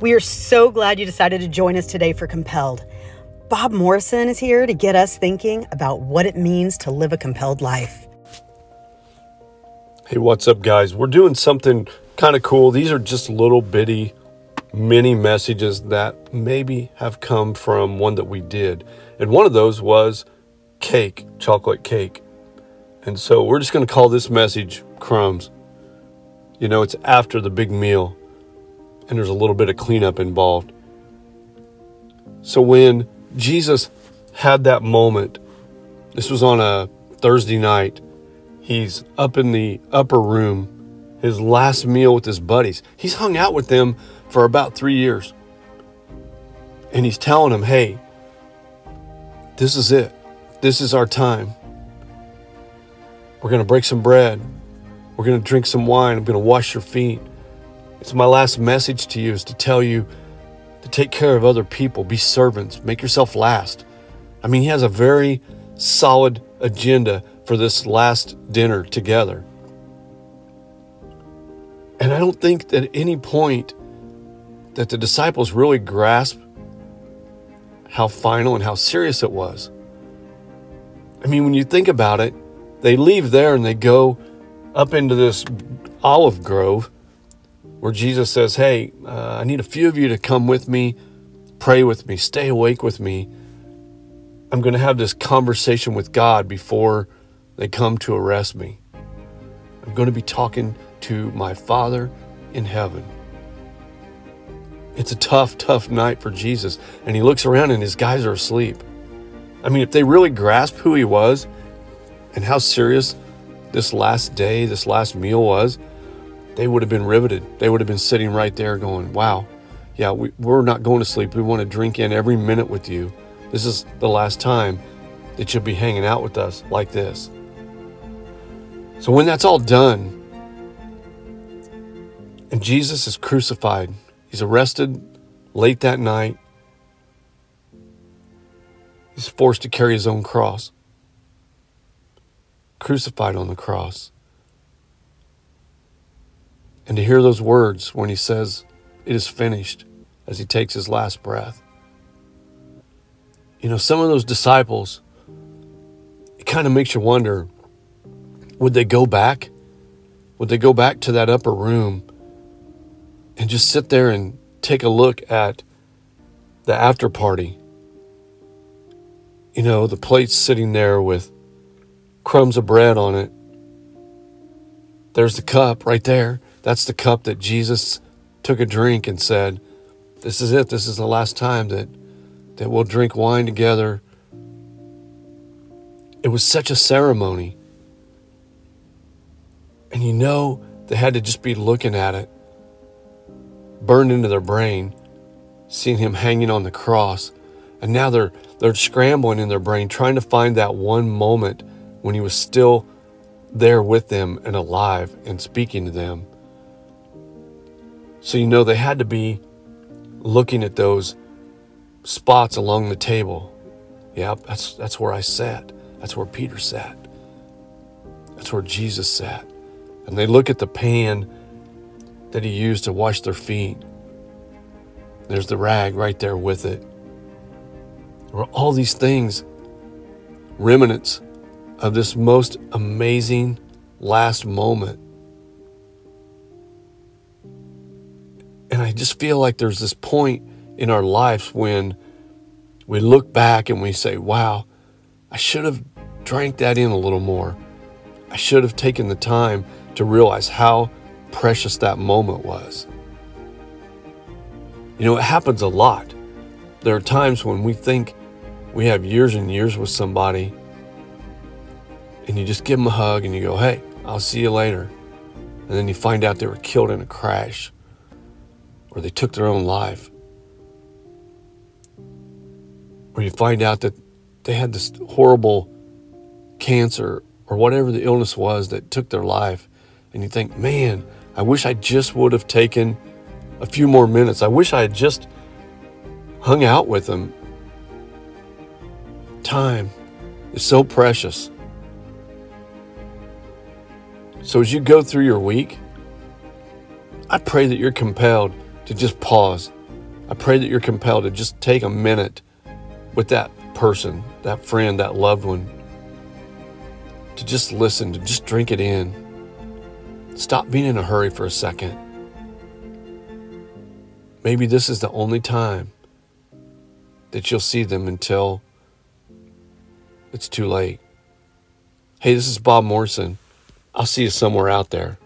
We are so glad you decided to join us today for Compelled. Bob Morrison is here to get us thinking about what it means to live a compelled life. Hey, what's up, guys? We're doing something kind of cool. These are just little bitty mini messages that maybe have come from one that we did. And one of those was cake, chocolate cake. And so we're just going to call this message crumbs. You know, it's after the big meal and there's a little bit of cleanup involved. So when Jesus had that moment, this was on a Thursday night, he's up in the upper room, his last meal with his buddies. He's hung out with them for about three years. And he's telling them, hey, this is it. This is our time. We're going to break some bread. We're going to drink some wine. I'm going to wash your feet. It's my last message to you is to tell you to take care of other people, be servants, make yourself last. I mean, he has a very solid agenda for this last dinner together. And I don't think that at any point that the disciples really grasp how final and how serious it was. I mean, when you think about it, they leave there and they go up into this olive grove where Jesus says, Hey, uh, I need a few of you to come with me, pray with me, stay awake with me. I'm going to have this conversation with God before they come to arrest me. I'm going to be talking to my Father in heaven. It's a tough, tough night for Jesus. And he looks around and his guys are asleep. I mean, if they really grasp who he was and how serious this last day, this last meal was, they would have been riveted. They would have been sitting right there going, wow, yeah, we, we're not going to sleep. We want to drink in every minute with you. This is the last time that you'll be hanging out with us like this. So when that's all done, and Jesus is crucified, he's arrested late that night, he's forced to carry his own cross, crucified on the cross. And to hear those words when he says, It is finished, as he takes his last breath. You know, some of those disciples, it kind of makes you wonder would they go back? Would they go back to that upper room and just sit there and take a look at the after party? You know, the plates sitting there with crumbs of bread on it. There's the cup right there. That's the cup that Jesus took a drink and said, This is it. This is the last time that, that we'll drink wine together. It was such a ceremony. And you know, they had to just be looking at it, burned into their brain, seeing him hanging on the cross. And now they're, they're scrambling in their brain, trying to find that one moment when he was still there with them and alive and speaking to them. So you know they had to be looking at those spots along the table. Yeah, that's that's where I sat. That's where Peter sat. That's where Jesus sat. And they look at the pan that he used to wash their feet. There's the rag right there with it. There were all these things, remnants of this most amazing last moment And I just feel like there's this point in our lives when we look back and we say, wow, I should have drank that in a little more. I should have taken the time to realize how precious that moment was. You know, it happens a lot. There are times when we think we have years and years with somebody, and you just give them a hug and you go, hey, I'll see you later. And then you find out they were killed in a crash or they took their own life, or you find out that they had this horrible cancer or whatever the illness was that took their life, and you think, man, I wish I just would have taken a few more minutes. I wish I had just hung out with them. Time is so precious. So as you go through your week, I pray that you're compelled to just pause I pray that you're compelled to just take a minute with that person, that friend, that loved one, to just listen, to just drink it in. Stop being in a hurry for a second. Maybe this is the only time that you'll see them until it's too late. Hey, this is Bob Morrison. I'll see you somewhere out there.